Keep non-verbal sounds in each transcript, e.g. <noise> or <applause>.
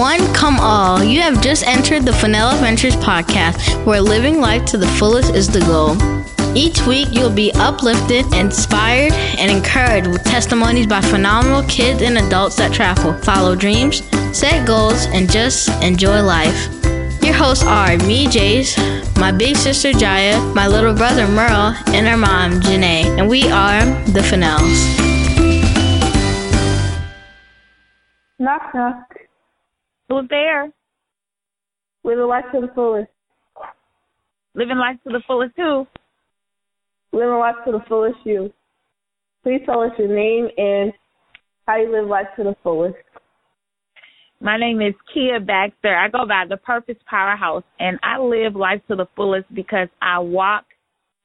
one, come all. You have just entered the Fennell Adventures podcast, where living life to the fullest is the goal. Each week, you'll be uplifted, inspired, and encouraged with testimonies by phenomenal kids and adults that travel, follow dreams, set goals, and just enjoy life. Your hosts are me, Jace, my big sister Jaya, my little brother Merle, and our mom, Janae, and we are the Fennells. Knock knock. Who's there? Living life to the fullest. Living life to the fullest too. Living life to the fullest you. Please tell us your name and how you live life to the fullest. My name is Kia Baxter. I go by the Purpose Powerhouse and I live life to the fullest because I walk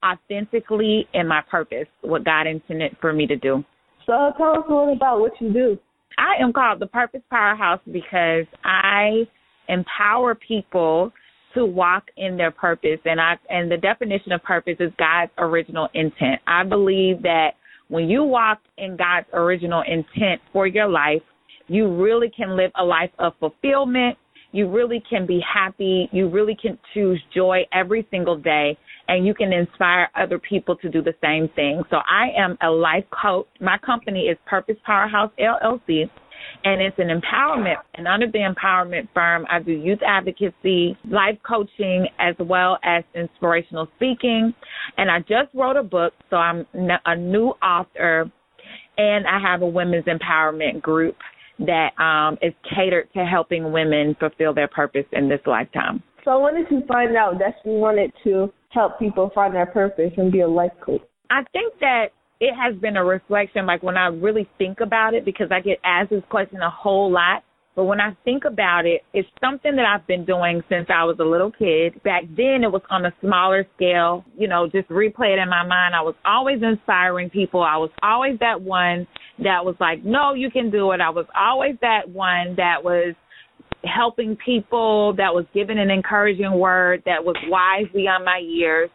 authentically in my purpose, what God intended for me to do. So tell us a little about what you do. I am called the Purpose Powerhouse because I empower people to walk in their purpose and I and the definition of purpose is God's original intent. I believe that when you walk in God's original intent for your life, you really can live a life of fulfillment. You really can be happy. You really can choose joy every single day and you can inspire other people to do the same thing. So I am a life coach. My company is Purpose Powerhouse LLC and it's an empowerment. And under the empowerment firm, I do youth advocacy, life coaching, as well as inspirational speaking. And I just wrote a book, so I'm a new author, and I have a women's empowerment group that um, is catered to helping women fulfill their purpose in this lifetime. So when did you find out that you wanted to help people find their purpose and be a life coach? I think that it has been a reflection, like when I really think about it, because I get asked this question a whole lot. But when I think about it, it's something that I've been doing since I was a little kid. Back then, it was on a smaller scale, you know, just replay it in my mind. I was always inspiring people. I was always that one that was like, no, you can do it. I was always that one that was helping people, that was giving an encouraging word, that was wise beyond my years.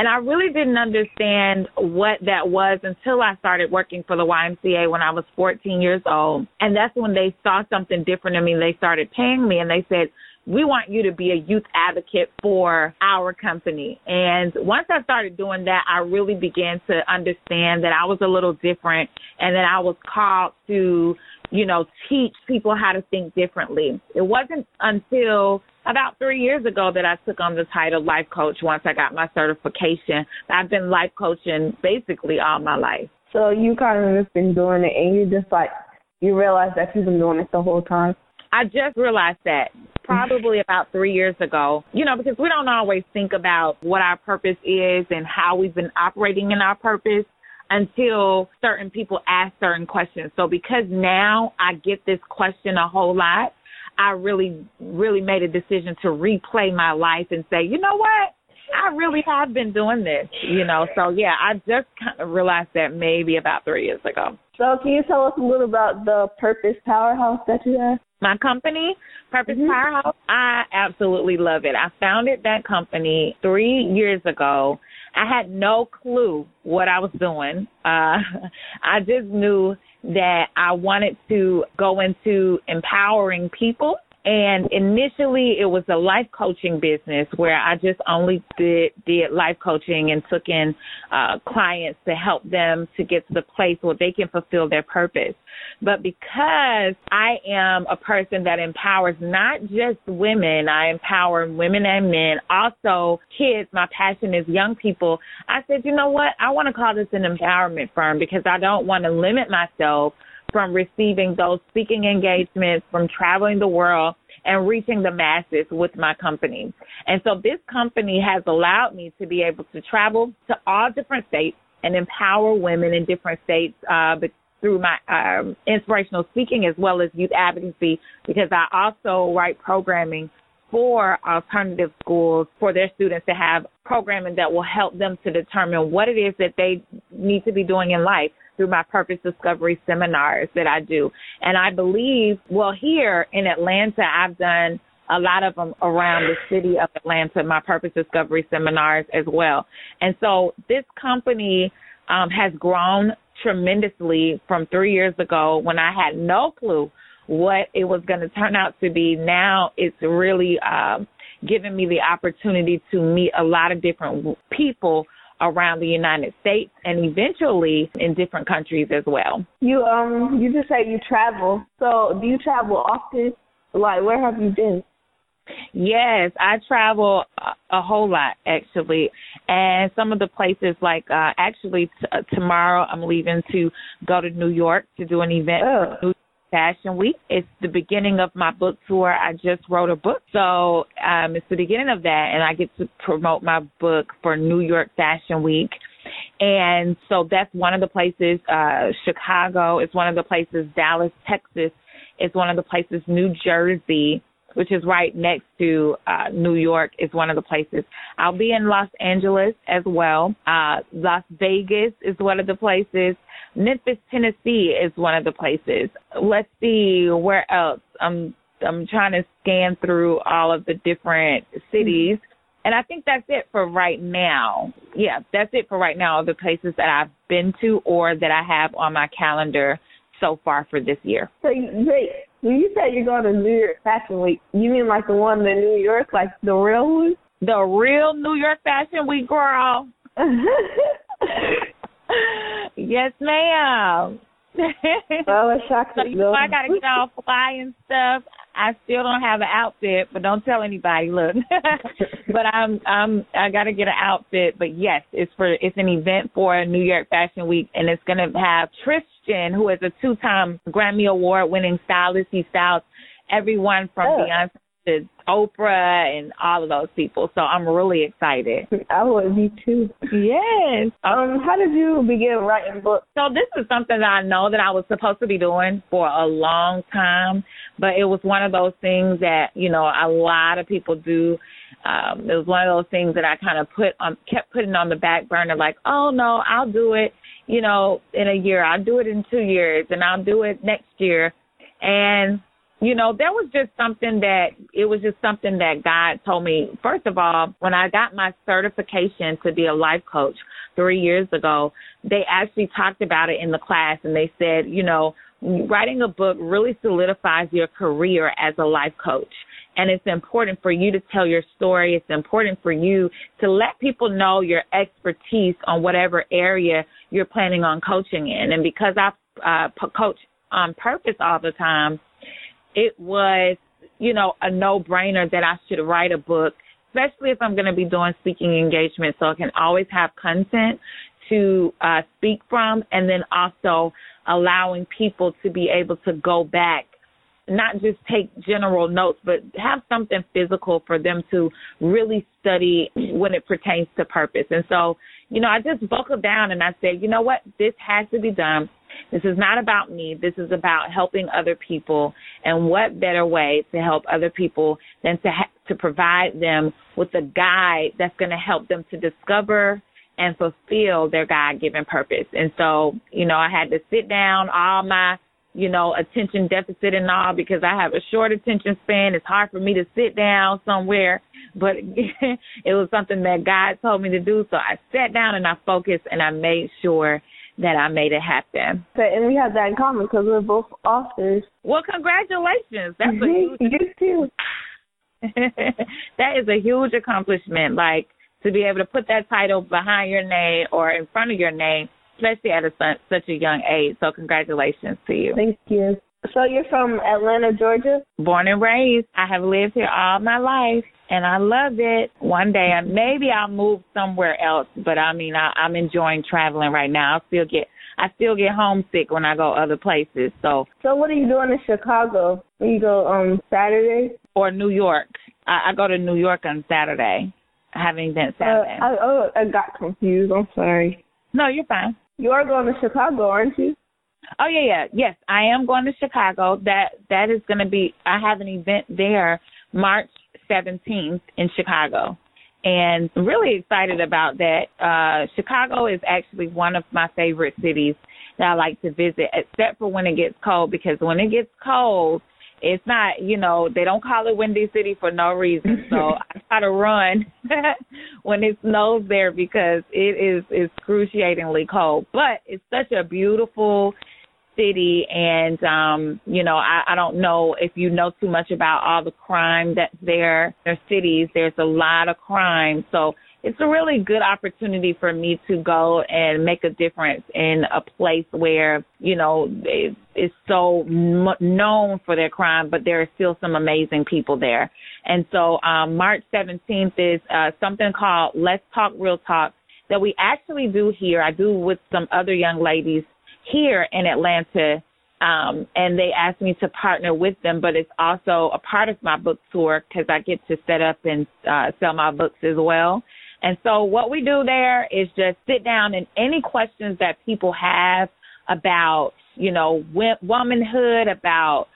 And I really didn't understand what that was until I started working for the YMCA when I was 14 years old. And that's when they saw something different in me. They started paying me and they said, we want you to be a youth advocate for our company. And once I started doing that, I really began to understand that I was a little different and that I was called to, you know, teach people how to think differently. It wasn't until about three years ago that I took on the title life coach once I got my certification. I've been life coaching basically all my life. So you kind of just been doing it and you just like you realize that you've been doing it the whole time. I just realized that probably <laughs> about three years ago, you know, because we don't always think about what our purpose is and how we've been operating in our purpose until certain people ask certain questions. So because now I get this question a whole lot, I really, really made a decision to replay my life and say, you know what? I really have been doing this, you know. So yeah, I just kind of realized that maybe about three years ago. So can you tell us a little about the Purpose Powerhouse that you have? My company, Purpose Mhm. Powerhouse, I absolutely love it. I founded that company three years ago. I had no clue what I was doing. Uh, <laughs> I just knew that I wanted to go into empowering people. And initially, it was a life coaching business where I just only did did life coaching and took in uh, clients to help them to get to the place where they can fulfill their purpose. But because I am a person that empowers not just women, I empower women and men, also kids. My passion is young people. I said, you know what? I want to call this an empowerment firm because I don't want to limit myself from receiving those speaking engagements, from traveling the world and reaching the masses with my company. And so this company has allowed me to be able to travel to all different states and empower women in different states uh, through my um, inspirational speaking as well as youth advocacy because I also write programming for alternative schools for their students to have programming that will help them to determine what it is that they need to be doing in life through my purpose discovery seminars that I do. And I believe, well, here in Atlanta, I've done a lot of them around the city of Atlanta, my purpose discovery seminars as well. And so this company um, has grown tremendously from three years ago when I had no clue what it was going to turn out to be. Now it's really um, given me the opportunity to meet a lot of different people around the United States and eventually in different countries as well. You um you just said you travel. So do you travel often? Like where have you been? Yes, I travel a, a whole lot actually, and some of the places like uh actually t- tomorrow I'm leaving to go to New York to do an event oh. Fashion Week. It's the beginning of my book tour. I just wrote a book, so um it's the beginning of that, and I get to promote my book for New York Fashion Week. And so that's one of the places, uh, Chicago is one of the places, Dallas, Texas is one of the places, New Jersey, which is right next to uh, New York, is one of the places. I'll be in Los Angeles as well. Uh, Las Vegas is one of the places. Memphis, Tennessee is one of the places. Let's see where else. I'm I'm trying to scan through all of the different cities. Mm-hmm. And I think that's it for right now. Yeah, that's it for right now. The places that I've been to or that I have on my calendar so far for this year. So wait, when you say you're going to New York Fashion Week, you mean like the one in New York, like the real one? The real New York Fashion Week, girl. <laughs> yes, ma'am. well, it's <laughs> so you know I gotta get all <laughs> fly and stuff. I still don't have an outfit, but don't tell anybody. Look, <laughs> but I'm I'm I gotta get an outfit. But yes, it's for it's an event for New York Fashion Week, and it's gonna have Tristan, who is a two-time Grammy Award-winning stylist. He styles everyone from Oh. Beyonce to Oprah and all of those people. So I'm really excited. <laughs> I would be too. Yes. Um, how did you begin writing books? So this is something that I know that I was supposed to be doing for a long time, but it was one of those things that you know a lot of people do. Um, it was one of those things that I kind of put on, kept putting on the back burner, like, oh no, I'll do it, you know, in a year. I'll do it in two years, and I'll do it next year. And you know, that was just something that it was just something that God told me. First of all, when I got my certification to be a life coach three years ago, they actually talked about it in the class and they said, you know, writing a book really solidifies your career as a life coach. And it's important for you to tell your story. It's important for you to let people know your expertise on whatever area you're planning on coaching in. And because I uh, coach on purpose all the time, it was, you know, a no brainer that I should write a book, especially if I'm going to be doing speaking engagements. So I can always have content to uh, speak from and then also allowing people to be able to go back, not just take general notes, but have something physical for them to really study when it pertains to purpose. And so, you know, I just buckled down and I said, you know what, this has to be done. This is not about me. This is about helping other people. And what better way to help other people than to ha- to provide them with a guide that's going to help them to discover and fulfill their God-given purpose. And so, you know, I had to sit down all my, you know, attention deficit and all because I have a short attention span. It's hard for me to sit down somewhere, but <laughs> it was something that God told me to do. So I sat down and I focused and I made sure that I made it happen. So, and we have that in common because we're both authors. Well, congratulations. That's a huge you too. <laughs> that is a huge accomplishment. Like to be able to put that title behind your name or in front of your name, especially at a, such a young age. So congratulations to you. Thank you. So you're from Atlanta, Georgia? Born and raised. I have lived here all my life and I love it. One day I- maybe I'll move somewhere else, but I mean I, I'm enjoying traveling right now. I still get I still get homesick when I go other places. So So what are you doing in Chicago? You go um Saturday? or New York. I, I go to New York on Saturday. I have an event Uh, Saturday. I, oh, I got confused. I'm sorry. no, you're fine. You are going to Chicago, aren't you? Oh yeah, yeah, yes. I am going to Chicago. That that is going to be. I have an event there, March seventeenth in Chicago, and I'm really excited about that. Uh, Chicago is actually one of my favorite cities that I like to visit, except for when it gets cold. Because when it gets cold, it's not. You know, they don't call it Windy City for no reason. So <laughs> I try to run <laughs> when it snows there because it is excruciatingly cold. But it's such a beautiful city and um you know I, I don't know if you know too much about all the crime that's there their cities there's a lot of crime so it's a really good opportunity for me to go and make a difference in a place where you know it, it's so m- known for their crime, but there are still some amazing people there. And so um, March 17th is uh, something called Let's Talk Real Talk that we actually do here. I do with some other young ladies here in Atlanta. Um, and they asked me to partner with them, but it's also a part of my book tour because I get to set up and uh, sell my books as well. And so what we do there is just sit down and any questions that people have about, you know, womanhood, about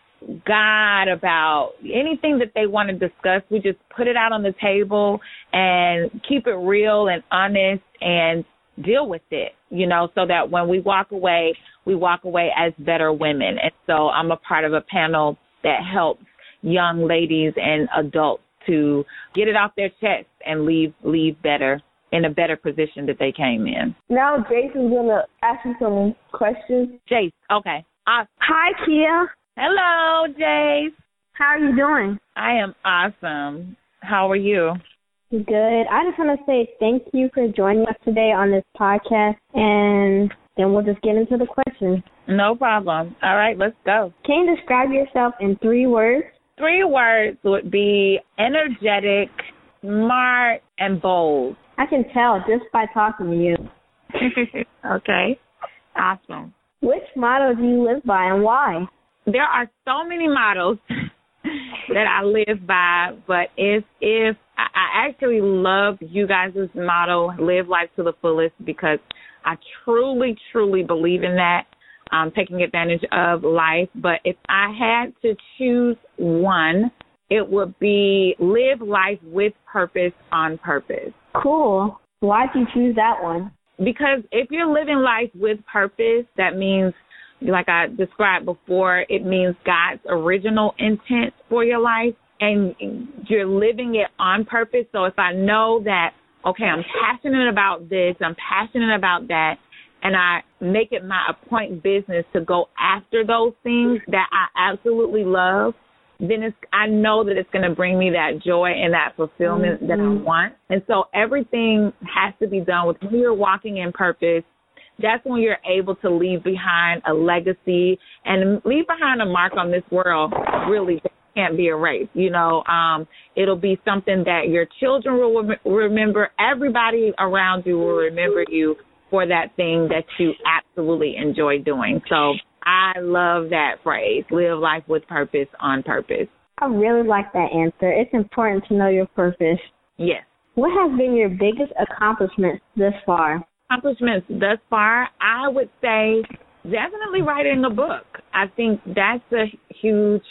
God, about anything that they want to discuss, we just put it out on the table and keep it real and honest and deal with it, you know, so that when we walk away, we walk away as better women. And so I'm a part of a panel that helps young ladies and adults to get it off their chest and leave leave better in a better position that they came in. Now Jason's gonna ask you some questions. Jace, okay. Awesome. Hi Kia. Hello, Jace. How are you doing? I am awesome. How are you? Good. I just want to say thank you for joining us today on this podcast, and then we'll just get into the questions. No problem. All right, let's go. Can you describe yourself in three words? Three words would be energetic, smart, and bold. I can tell just by talking to you. <laughs> okay. Awesome. Which motto do you live by and why? There are so many mottos <laughs> that I live by, but if if I actually love you guys' motto, live life to the fullest, because I truly, truly believe in that um, taking advantage of life. But if I had to choose one, it would be live life with purpose on purpose. Cool. Why did you choose that one? Because if you're living life with purpose, that means, like I described before, it means God's original intent for your life and you're living it on purpose. So if I know that, okay, I'm passionate about this, I'm passionate about that, and I make it my appoint business to go after those things that I absolutely love, then it's I know that it's going to bring me that joy and that fulfillment mm-hmm. that I mm-hmm. want. And so everything has to be done with when you're walking in purpose. That's when you're able to leave behind a legacy and leave behind a mark on this world. Really can't be erased. You know, um, it'll be something that your children will remember. Everybody around you will remember you for that thing that you absolutely enjoy doing. So I love that phrase, live life with purpose on purpose. I really like that answer. It's important to know your purpose. Yes. What has been your biggest accomplishment thus far? Accomplishments thus far, I would say definitely writing a book. I think that's a huge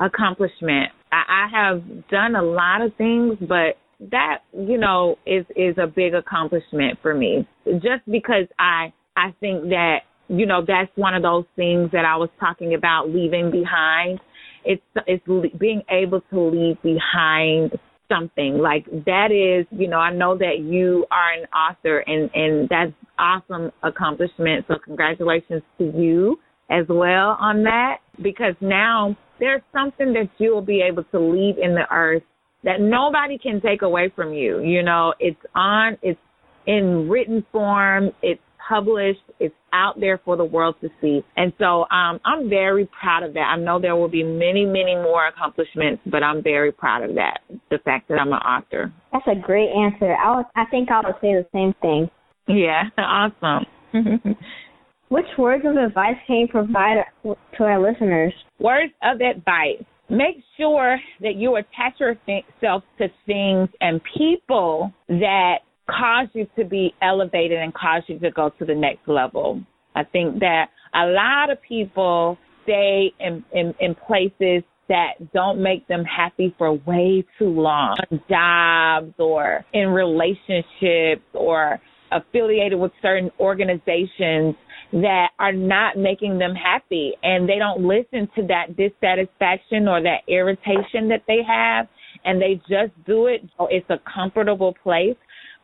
accomplishment. I, I have done a lot of things, but that you know is is a big accomplishment for me. Just because i i think that you know that's one of those things that i was talking about leaving behind. It's it's being able to leave behind something. Like that is you know i know that you are an author and and that's awesome accomplishment. So congratulations to you as well on that because now there's something that you will be able to leave in the earth that nobody can take away from you. You know, it's on, it's in written form, it's published, it's out there for the world to see. And so um, I'm very proud of that. I know there will be many, many more accomplishments, but I'm very proud of that, the fact that I'm an author. That's a great answer. I, was, I think I would say the same thing. Yeah, <laughs> awesome. <laughs> Which words of advice can you provide to our listeners? Words of advice make sure that you attach yourself to things and people that cause you to be elevated and cause you to go to the next level. I think that a lot of people stay in, in, in places that don't make them happy for way too long, jobs or in relationships or affiliated with certain organizations that are not making them happy and they don't listen to that dissatisfaction or that irritation that they have and they just do it. It's a comfortable place.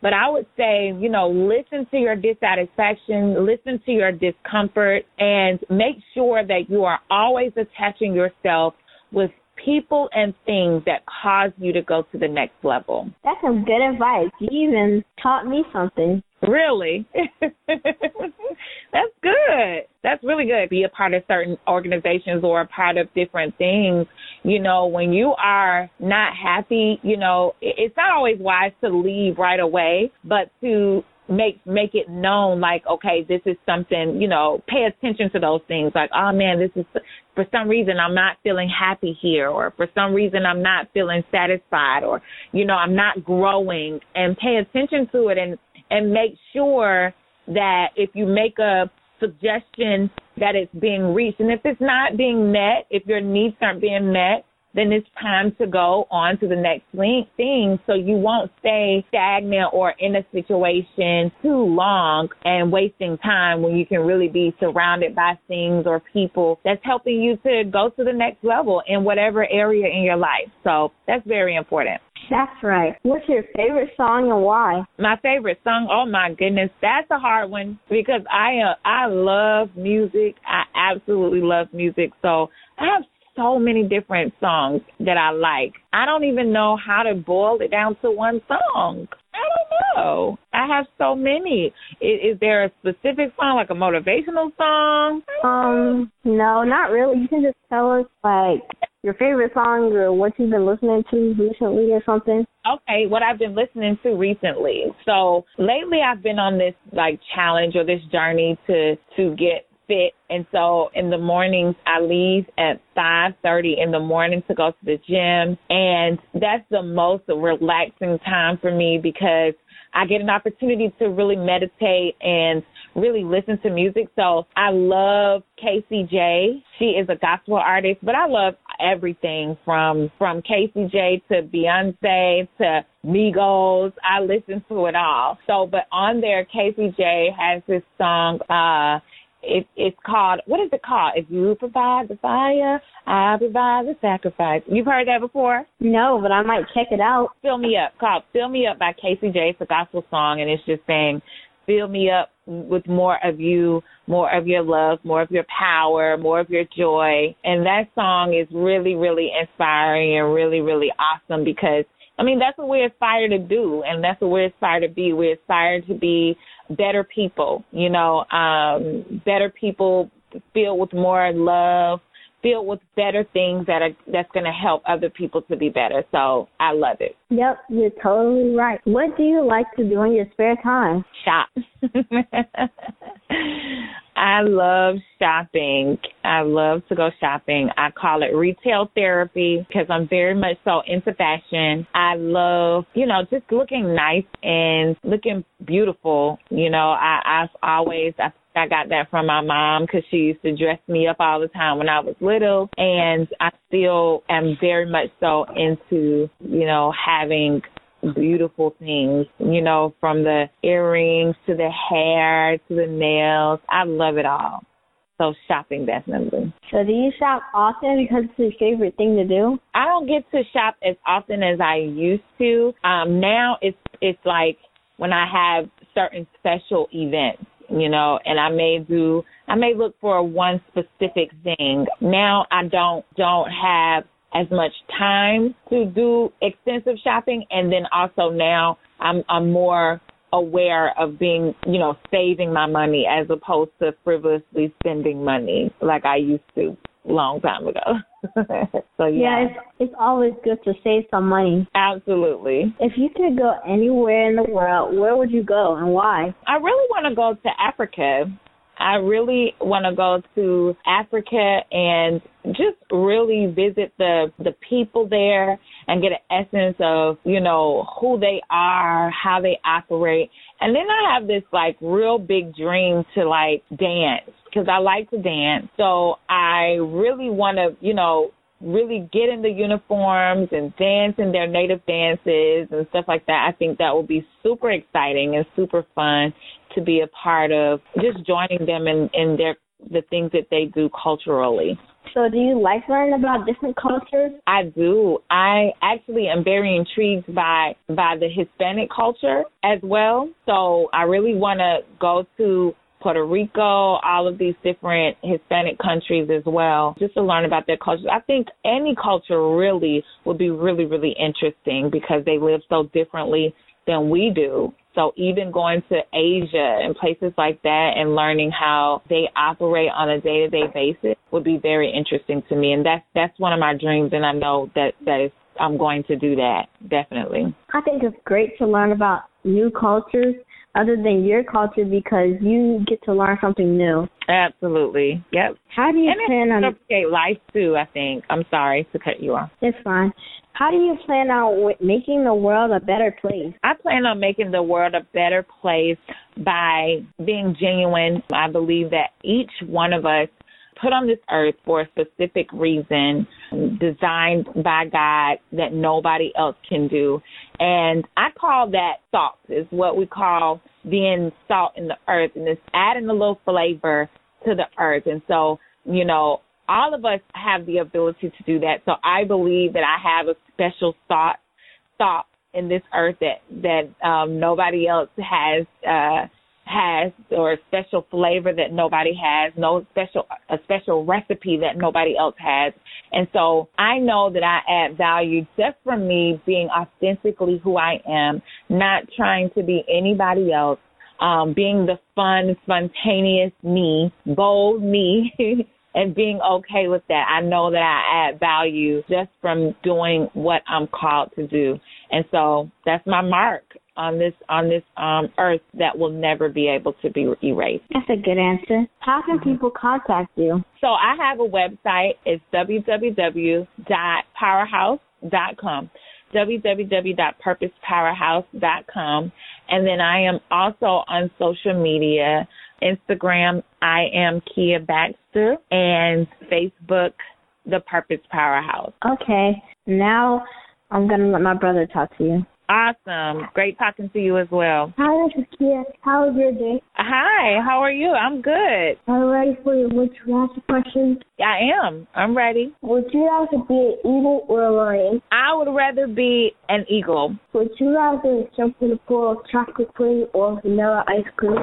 But I would say, you know, listen to your dissatisfaction, listen to your discomfort, and make sure that you are always attaching yourself with people and things that cause you to go to the next level. That's some good advice. You even taught me something. Really? <laughs> That's good. That's really good. Be a part of certain organizations or a part of different things. You know, when you are not happy, you know, it's not always wise to leave right away, but to make make it known like okay this is something you know pay attention to those things like oh man this is for some reason i'm not feeling happy here or for some reason i'm not feeling satisfied or you know i'm not growing and pay attention to it and and make sure that if you make a suggestion that it's being reached and if it's not being met if your needs aren't being met then it's time to go on to the next thing so you won't stay stagnant or in a situation too long and wasting time when you can really be surrounded by things or people that's helping you to go to the next level in whatever area in your life. So that's very important. That's right. What's your favorite song and why? My favorite song? Oh my goodness, that's a hard one because I uh, I love music. I absolutely love music. So I have so many different songs that I like. I don't even know how to boil it down to one song. I don't know. I have so many. Is, is there a specific song, like a motivational song? Um, no, not really. You can just tell us like your favorite song or what you've been listening to recently or something. Okay, what I've been listening to recently. So lately, I've been on this like challenge or this journey to to get fit and so in the mornings I leave at 5:30 in the morning to go to the gym and that's the most relaxing time for me because I get an opportunity to really meditate and really listen to music. So I love Casey J. She is a gospel artist, but I love everything from from Casey J to Beyonce to Migos. I listen to it all. So, but on there, Casey J has this song, uh, it, it's called what is it called? If you provide the fire, I provide the sacrifice. You've heard that before? No, but I might check it out. Fill Me Up, called Fill Me Up by Casey J. It's a gospel song and it's just saying, Fill me up with more of you, more of your love, more of your power, more of your joy. And that song is really, really inspiring and really, really awesome because I mean, that's what we aspire to do, and that's what we aspire to be. We aspire to be better people, you know, um, better people filled with more love, filled with better things that are that's going to help other people to be better. So I love it. Yep, you're totally right. What do you like to do in your spare time? Shop. <laughs> I love shopping. I love to go shopping. I call it retail therapy because I'm very much so into fashion. I love, you know, just looking nice and looking beautiful. You know, I, I've always, I I got that from my mom because she used to dress me up all the time when I was little, and I still am very much so into, you know, having beautiful things, you know, from the earrings to the hair to the nails. I love it all. So shopping definitely. So do you shop often because it's your favorite thing to do? I don't get to shop as often as I used to. Um now it's it's like when I have certain special events, you know, and I may do I may look for one specific thing. Now I don't don't have as much time to do extensive shopping and then also now I'm I'm more aware of being, you know, saving my money as opposed to frivolously spending money like I used to long time ago. <laughs> so yeah. Yeah, it's it's always good to save some money. Absolutely. If you could go anywhere in the world, where would you go and why? I really want to go to Africa. I really want to go to Africa and just really visit the the people there and get an essence of you know who they are, how they operate, and then I have this like real big dream to like dance because I like to dance. So I really want to you know really get in the uniforms and dance in their native dances and stuff like that. I think that will be super exciting and super fun to be a part of just joining them in, in their the things that they do culturally. So, do you like learning about different cultures? I do. I actually am very intrigued by by the Hispanic culture as well. So, I really want to go to Puerto Rico, all of these different Hispanic countries as well, just to learn about their culture. I think any culture really would be really, really interesting because they live so differently than we do. So even going to Asia and places like that and learning how they operate on a day to day basis would be very interesting to me. And that's that's one of my dreams and I know that that is I'm going to do that, definitely. I think it's great to learn about new cultures other than your culture because you get to learn something new. Absolutely. Yep. How do you and plan on life too, I think. I'm sorry to cut you off. It's fine. How do you plan on making the world a better place? I plan on making the world a better place by being genuine. I believe that each one of us put on this earth for a specific reason, designed by God that nobody else can do. And I call that salt, is what we call being salt in the earth, and it's adding a little flavor to the earth. And so, you know, all of us have the ability to do that. So I believe that I have a special thought, thought in this earth that that um, nobody else has. Uh, has or a special flavor that nobody has, no special a special recipe that nobody else has. And so I know that I add value just from me being authentically who I am, not trying to be anybody else, um, being the fun, spontaneous me, bold me. <laughs> and being okay with that. I know that I add value just from doing what I'm called to do. And so that's my mark on this on this um, earth that will never be able to be erased. That's a good answer. How can mm-hmm. people contact you? So I have a website. It's www.powerhouse.com www.purposepowerhouse.com and then I am also on social media Instagram I am Kia Baxter and Facebook The Purpose Powerhouse. Okay. Now I'm going to let my brother talk to you. Awesome. Great talking to you as well. Hi, Kia. How was your day? Hi, how are you? I'm good. Are you ready for your Would You Rather question? I am. I'm ready. Would you rather be an eagle or a lion? I would rather be an eagle. Would you rather jump in a pool of chocolate pudding or vanilla ice cream?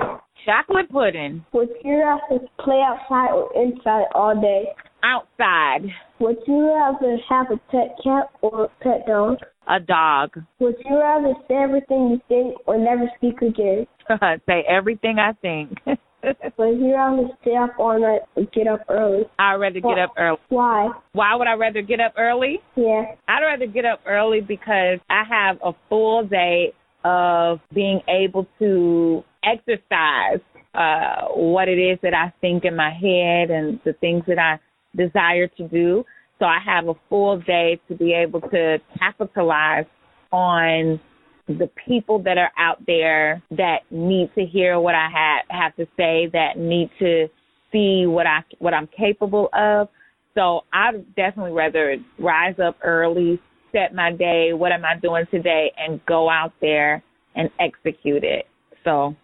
Chocolate pudding. Would you rather play outside or inside all day? Outside. Would you rather have a pet cat or a pet dog? A dog. Would you rather say everything you think or never speak again? <laughs> say everything I think. <laughs> Would you rather stay up all night or get up early? I'd rather get up early. Why? Why would I rather get up early? Yeah. I'd rather get up early because I have a full day of being able to exercise uh what it is that I think in my head and the things that I desire to do. So I have a full day to be able to capitalize on the people that are out there that need to hear what I have have to say, that need to see what I what I'm capable of. So I'd definitely rather rise up early, set my day, what am I doing today, and go out there and execute it. So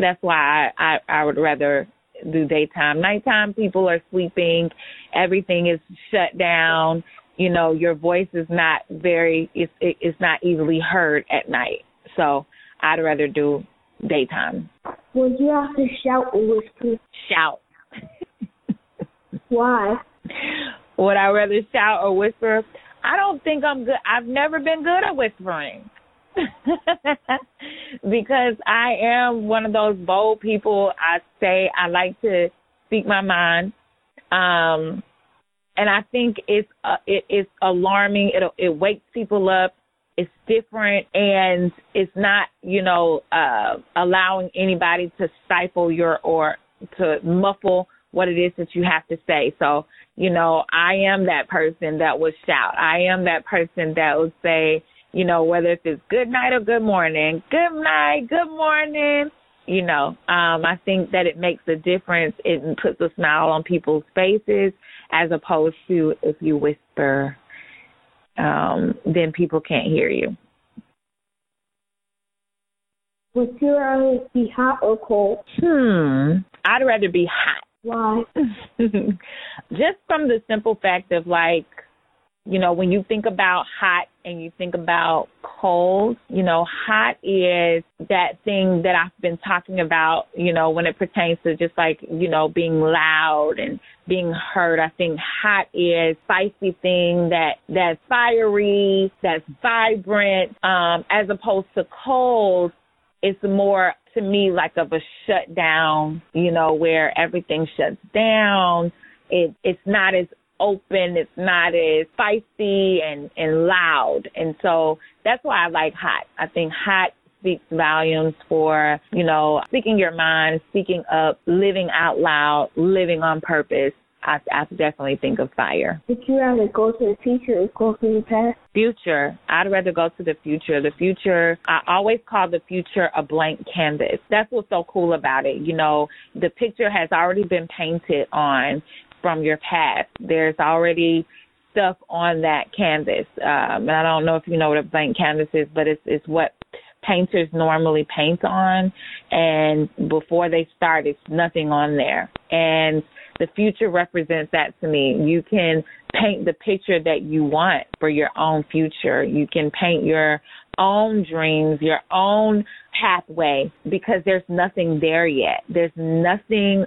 that's why I I, I would rather do daytime. Nighttime, people are sleeping, everything is shut down. You know, your voice is not very, it's, it's not easily heard at night. So I'd rather do daytime. Would you have to shout or whisper? Shout. Why? Would I rather shout or whisper? I don't think I'm good. I've never been good at whispering. <laughs> because I am one of those bold people. I say I like to speak my mind. Um and I think it's uh, it, it's alarming. It it wakes people up. It's different, and it's not you know uh, allowing anybody to stifle your or to muffle what it is that you have to say. So you know, I am that person that would shout. I am that person that would say, you know, whether it's good night or good morning, good night, good morning. You know, um, I think that it makes a difference. It puts a smile on people's faces as opposed to if you whisper, um, then people can't hear you. Would you rather be hot or cold? Hmm. I'd rather be hot Why? <laughs> Just from the simple fact of like, you know, when you think about hot and you think about cold, you know, hot is that thing that I've been talking about, you know, when it pertains to just like, you know, being loud and being heard. I think hot is spicy thing that that's fiery, that's vibrant, um, as opposed to cold it's more to me like of a shutdown, you know, where everything shuts down. It it's not as open, it's not as feisty and and loud. And so that's why I like hot. I think hot speaks volumes for, you know, speaking your mind, speaking up, living out loud, living on purpose. I, I definitely think of fire. Would you rather go to the future or go to the past? Future. I'd rather go to the future. The future, I always call the future a blank canvas. That's what's so cool about it. You know, the picture has already been painted on from your past. There's already stuff on that canvas. Um, and I don't know if you know what a blank canvas is, but it's it's what painters normally paint on and before they start it's nothing on there. And the future represents that to me. You can paint the picture that you want for your own future. You can paint your own dreams, your own pathway because there's nothing there yet. There's nothing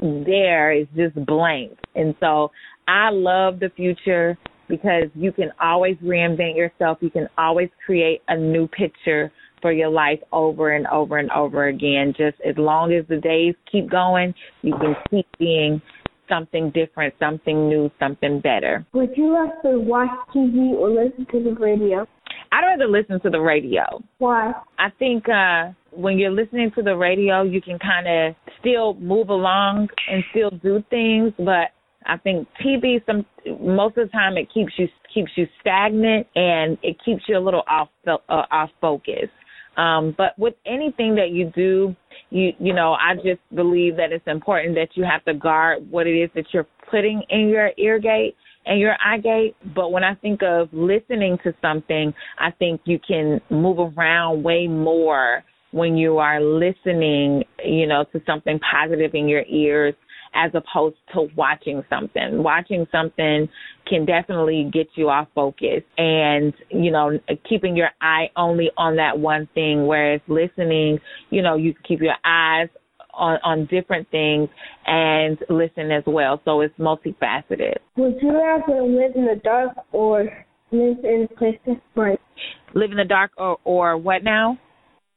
there. It's just blank. And so I love the future because you can always reinvent yourself. You can always create a new picture for your life over and over and over again. Just as long as the days keep going, you can keep being something different, something new, something better. Would you rather watch TV or listen to the radio? I'd rather listen to the radio. Why? I think uh when you're listening to the radio, you can kind of still move along and still do things, but I think TV some most of the time it keeps you keeps you stagnant and it keeps you a little off uh, off focus. Um, but with anything that you do, you you know, I just believe that it's important that you have to guard what it is that you're putting in your ear gate and your eye gate. But when I think of listening to something, I think you can move around way more when you are listening, you know, to something positive in your ears as opposed to watching something. Watching something can definitely get you off focus and, you know, keeping your eye only on that one thing, whereas listening, you know, you keep your eyes on, on different things and listen as well. So it's multifaceted. Would you rather live in the dark or live in a place that's bright? Live in the dark or, or what now?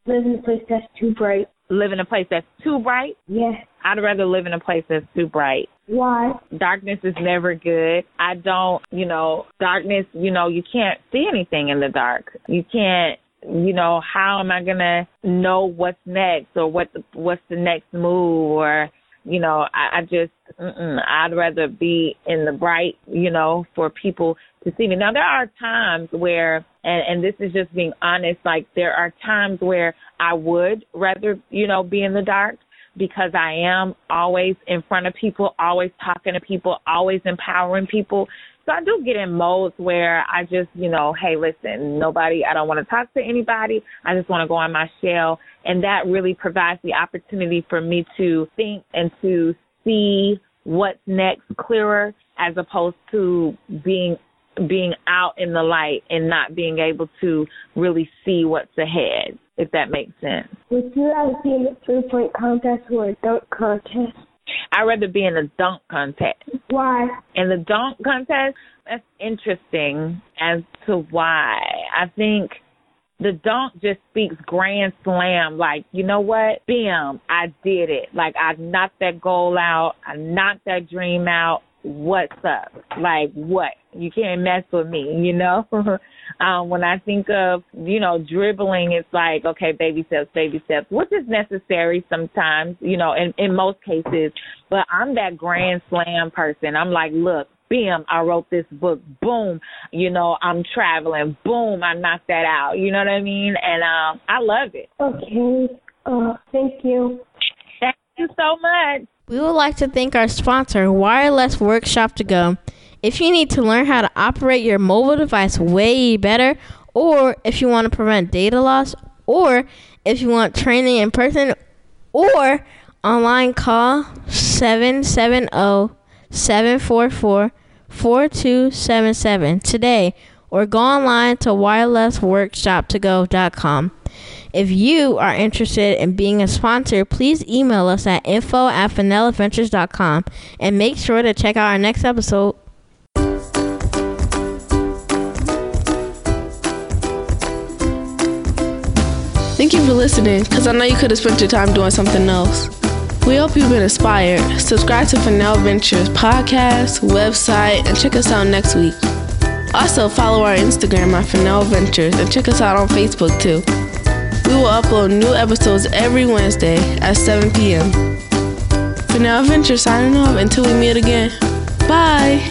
Live in a place that's too bright. Live in a place that's too bright? Yes. I'd rather live in a place that's too bright. Why? Darkness is never good. I don't, you know, darkness, you know, you can't see anything in the dark. You can't you know, how am I gonna know what's next or what the, what's the next move or you know, I, I just I'd rather be in the bright, you know, for people to see me. Now there are times where and and this is just being honest, like there are times where I would rather, you know, be in the dark because I am always in front of people, always talking to people, always empowering people. So I do get in modes where I just, you know, hey, listen, nobody, I don't want to talk to anybody. I just want to go on my shell. And that really provides the opportunity for me to think and to see what's next clearer as opposed to being being out in the light and not being able to really see what's ahead, if that makes sense. Would you rather be in a three point contest or a dunk contest? I'd rather be in a dunk contest. Why? In the dunk contest, that's interesting as to why. I think the dunk just speaks grand slam. Like, you know what? Bam, I did it. Like, I knocked that goal out. I knocked that dream out. What's up? Like, what? You can't mess with me, you know? <laughs> um, when I think of, you know, dribbling, it's like, okay, baby steps, baby steps, which is necessary sometimes, you know, in, in most cases. But I'm that grand slam person. I'm like, look, bam, I wrote this book. Boom, you know, I'm traveling. Boom, I knocked that out. You know what I mean? And um, I love it. Okay. Uh, thank you. Thank you so much. We would like to thank our sponsor, Wireless Workshop to Go. If you need to learn how to operate your mobile device way better, or if you want to prevent data loss, or if you want training in person, or Online call 770 744 4277 today or go online to wirelessworkshoptogo.com. If you are interested in being a sponsor, please email us at info at FenelAdventures.com and make sure to check out our next episode. Thank you for listening, because I know you could have spent your time doing something else. We hope you've been inspired. Subscribe to Fennell Ventures podcast, website, and check us out next week. Also, follow our Instagram at Fennell Ventures and check us out on Facebook too. We will upload new episodes every Wednesday at 7 p.m. Fennell Ventures signing off until we meet again. Bye.